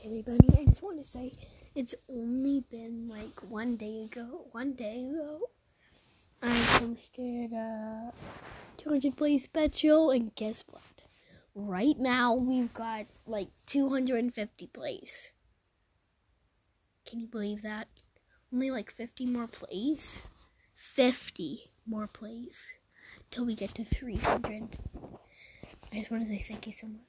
Hey everybody, I just want to say it's only been like one day ago. One day ago, I posted a 200 play special, and guess what? Right now, we've got like 250 plays. Can you believe that? Only like 50 more plays? 50 more plays till we get to 300. I just want to say thank you so much.